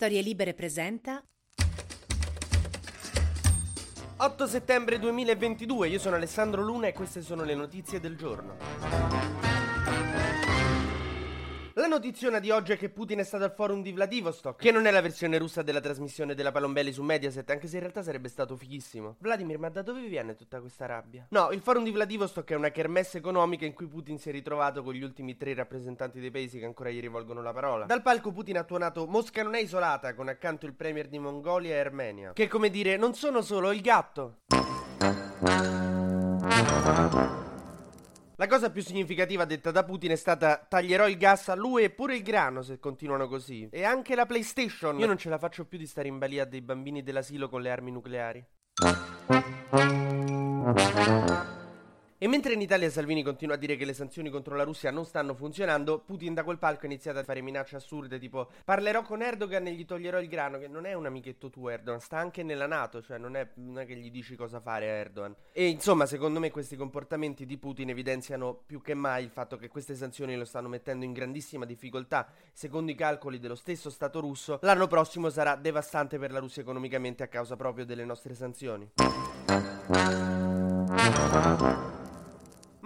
Storie Libere presenta 8 settembre 2022, io sono Alessandro Luna e queste sono le notizie del giorno. Notiziona di oggi è che Putin è stato al forum di Vladivostok, che non è la versione russa della trasmissione della Palombelli su Mediaset, anche se in realtà sarebbe stato fighissimo. Vladimir, ma da dove viene tutta questa rabbia? No, il forum di Vladivostok è una kermesse economica in cui Putin si è ritrovato con gli ultimi tre rappresentanti dei paesi che ancora gli rivolgono la parola. Dal palco Putin ha tuonato Mosca non è isolata, con accanto il premier di Mongolia e Armenia, che come dire non sono solo il gatto. La cosa più significativa detta da Putin è stata taglierò il gas a lui e pure il grano se continuano così. E anche la PlayStation. Io non ce la faccio più di stare in balia dei bambini dell'asilo con le armi nucleari. E mentre in Italia Salvini continua a dire che le sanzioni contro la Russia non stanno funzionando, Putin da quel palco ha iniziato a fare minacce assurde tipo parlerò con Erdogan e gli toglierò il grano, che non è un amichetto tuo Erdogan, sta anche nella Nato, cioè non è, non è che gli dici cosa fare a Erdogan. E insomma, secondo me questi comportamenti di Putin evidenziano più che mai il fatto che queste sanzioni lo stanno mettendo in grandissima difficoltà. Secondo i calcoli dello stesso Stato russo, l'anno prossimo sarà devastante per la Russia economicamente a causa proprio delle nostre sanzioni.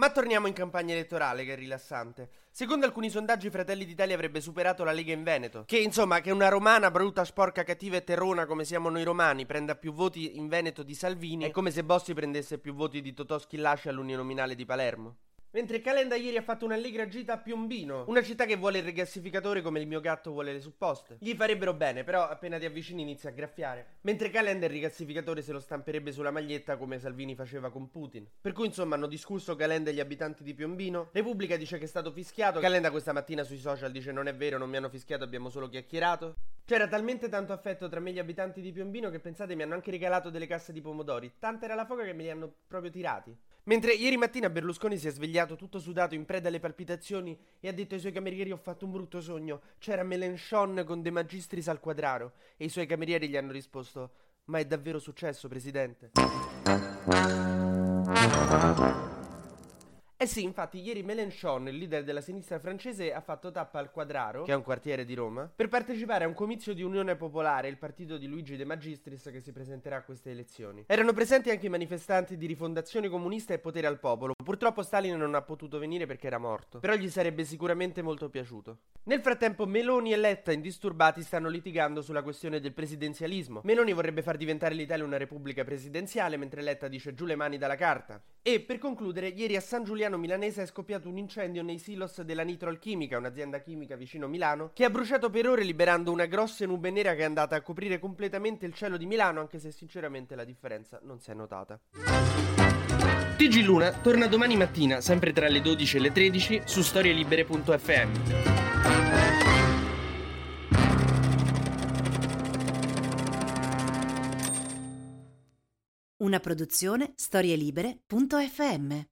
Ma torniamo in campagna elettorale, che è rilassante. Secondo alcuni sondaggi, Fratelli d'Italia avrebbe superato la Lega in Veneto. Che insomma, che una romana brutta, sporca, cattiva e terrona come siamo noi romani prenda più voti in Veneto di Salvini, è come se Bossi prendesse più voti di Totò Schillaci all'uninominale di Palermo. Mentre Calenda ieri ha fatto un'allegra gita a Piombino, una città che vuole il rigassificatore come il mio gatto vuole le supposte. Gli farebbero bene, però appena ti avvicini inizia a graffiare. Mentre Calenda il rigassificatore se lo stamperebbe sulla maglietta come Salvini faceva con Putin. Per cui insomma hanno discusso Calenda e gli abitanti di Piombino. Repubblica dice che è stato fischiato. Calenda questa mattina sui social dice non è vero, non mi hanno fischiato, abbiamo solo chiacchierato. C'era talmente tanto affetto tra me e gli abitanti di Piombino che pensate mi hanno anche regalato delle casse di pomodori. Tanta era la foga che me li hanno proprio tirati. Mentre ieri mattina Berlusconi si è svegliato tutto sudato in preda alle palpitazioni e ha detto ai suoi camerieri ho fatto un brutto sogno, c'era Melenchon con De Magistris al quadraro e i suoi camerieri gli hanno risposto ma è davvero successo presidente? Eh sì, infatti, ieri Mélenchon, il leader della sinistra francese, ha fatto tappa al Quadraro, che è un quartiere di Roma, per partecipare a un comizio di Unione Popolare, il partito di Luigi De Magistris che si presenterà a queste elezioni. Erano presenti anche i manifestanti di Rifondazione Comunista e Potere al Popolo. Purtroppo Stalin non ha potuto venire perché era morto, però gli sarebbe sicuramente molto piaciuto. Nel frattempo, Meloni e Letta, indisturbati, stanno litigando sulla questione del presidenzialismo. Meloni vorrebbe far diventare l'Italia una repubblica presidenziale, mentre Letta dice giù le mani dalla carta. E per concludere, ieri a San Giuliano milanese è scoppiato un incendio nei silos della Nitrolchimica, un'azienda chimica vicino Milano, che ha bruciato per ore liberando una grossa nube nera che è andata a coprire completamente il cielo di Milano, anche se sinceramente la differenza non si è notata. TG Luna torna domani mattina, sempre tra le 12 e le 13, su storielibere.fm. Una produzione storielibere.fm